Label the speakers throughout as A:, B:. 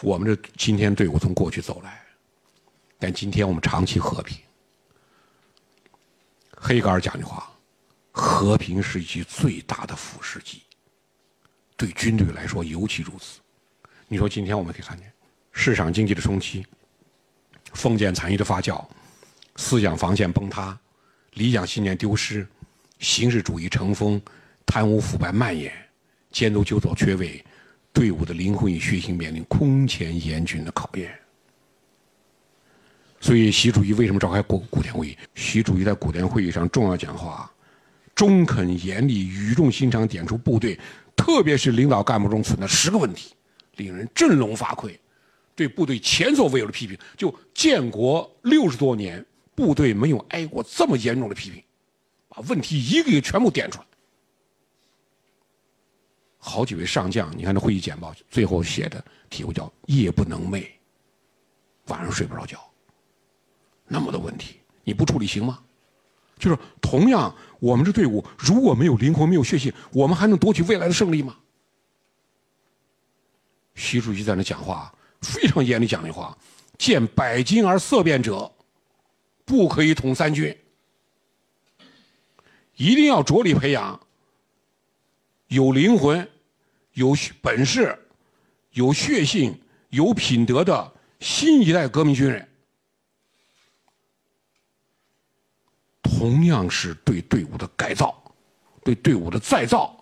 A: 我们这今天队伍从过去走来，但今天我们长期和平。黑格尔讲句话：“和平是一剂最大的腐蚀剂。”对军队来说尤其如此。你说今天我们可以看见市场经济的冲击、封建残余的发酵、思想防线崩塌、理想信念丢失、形式主义成风、贪污腐败蔓延、监督纠错缺位。队伍的灵魂与血性面临空前严峻的考验，所以习主席为什么召开古古田会议？习主席在古田会议上重要讲话，中肯严厉、语重心长点出部队，特别是领导干部中存在十个问题，令人振聋发聩，对部队前所未有的批评。就建国六十多年，部队没有挨过这么严重的批评，把问题一个一个全部点出来。好几位上将，你看这会议简报最后写的题目叫“夜不能寐，晚上睡不着觉”。那么多问题，你不处理行吗？就是同样，我们这队伍如果没有灵魂、没有血性，我们还能夺取未来的胜利吗？习主席在那讲话，非常严厉讲的话：“见百金而色变者，不可以统三军。”一定要着力培养。有灵魂、有本事、有血性、有品德的新一代革命军人，同样是对队伍的改造、对队伍的再造，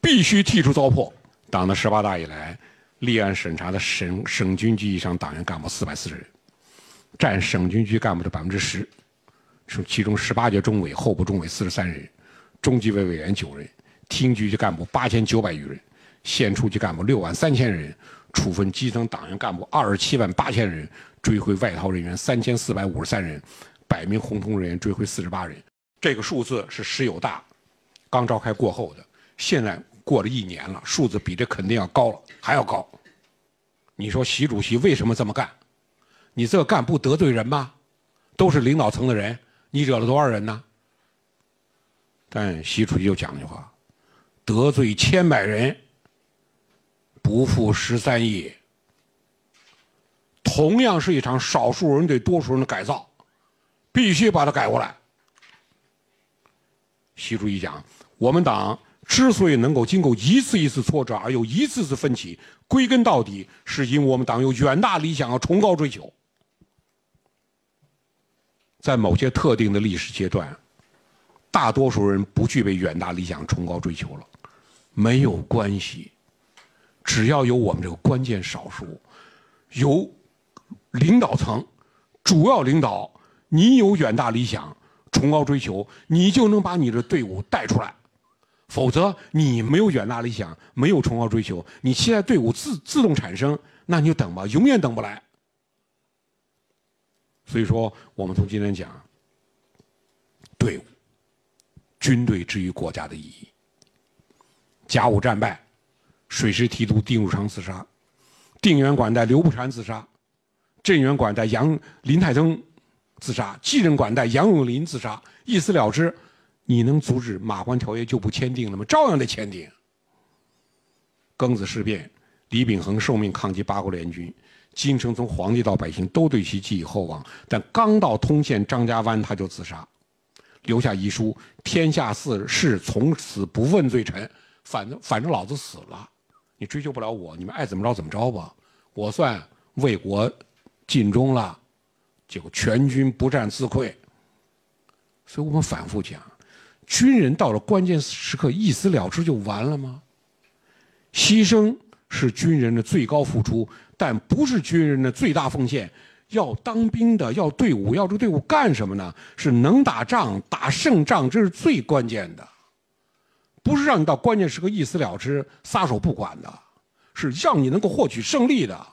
A: 必须剔除糟粕。党的十八大以来，立案审查的省省军级以上党员干部四百四十人，占省军区干部的百分之十，是其中十八届中委、候补中委四十三人，中纪委委员九人。厅局级干部八千九百余人，县处级干部六万三千人，处分基层党员干部二十七万八千人，追回外逃人员三千四百五十三人，百名红通人员追回四十八人。这个数字是十有大刚召开过后的，现在过了一年了，数字比这肯定要高了，还要高。你说习主席为什么这么干？你这干不得罪人吗？都是领导层的人，你惹了多少人呢？但习主席又讲一句话。得罪千百人，不负十三亿。同样是一场少数人对多数人的改造，必须把它改过来。习主席讲，我们党之所以能够经过一次一次挫折而又一次次奋起，归根到底是因为我们党有远大理想和崇高追求。在某些特定的历史阶段，大多数人不具备远大理想、崇高追求了。没有关系，只要有我们这个关键少数，有领导层、主要领导，你有远大理想、崇高追求，你就能把你的队伍带出来。否则，你没有远大理想，没有崇高追求，你期待队伍自自动产生，那你就等吧，永远等不来。所以说，我们从今天讲，军队之于国家的意义。甲午战败，水师提督丁汝昌自杀，定远管带刘步蟾自杀，镇远管带杨林泰增自杀，继任管带杨永林自杀，一死了之。你能阻止马关条约就不签订了吗？照样得签订。庚子事变，李秉衡受命抗击八国联军，京城从皇帝到百姓都对其寄予厚望，但刚到通县张家湾他就自杀，留下遗书：天下事事从此不问罪臣。反正反正老子死了，你追究不了我，你们爱怎么着怎么着吧。我算为国尽忠了，结果全军不战自溃。所以我们反复讲，军人到了关键时刻一死了之就完了吗？牺牲是军人的最高付出，但不是军人的最大奉献。要当兵的，要队伍，要这个队伍干什么呢？是能打仗，打胜仗，这是最关键的。不是让你到关键时刻一死了之、撒手不管的，是让你能够获取胜利的。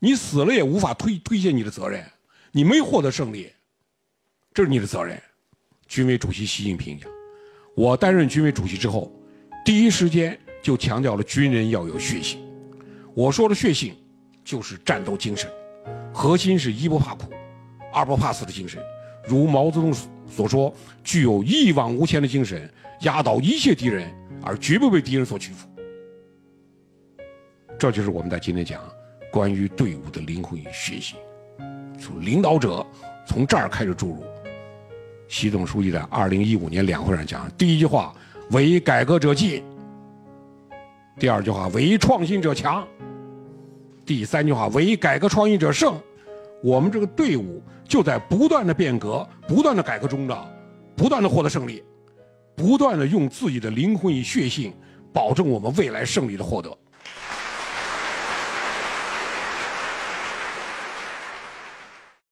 A: 你死了也无法推推卸你的责任，你没获得胜利，这是你的责任。军委主席习近平讲，我担任军委主席之后，第一时间就强调了军人要有血性。我说的血性，就是战斗精神，核心是一不怕苦，二不怕死的精神。如毛泽东所说，具有一往无前的精神。压倒一切敌人，而绝不被敌人所屈服。这就是我们在今天讲关于队伍的灵魂与血性。从领导者从这儿开始注入。习总书记在二零一五年两会上讲，第一句话为改革者进，第二句话为创新者强，第三句话唯改革创新者胜。我们这个队伍就在不断的变革、不断的改革中的，不断的获得胜利，不断的用自己的灵魂与血性，保证我们未来胜利的获得。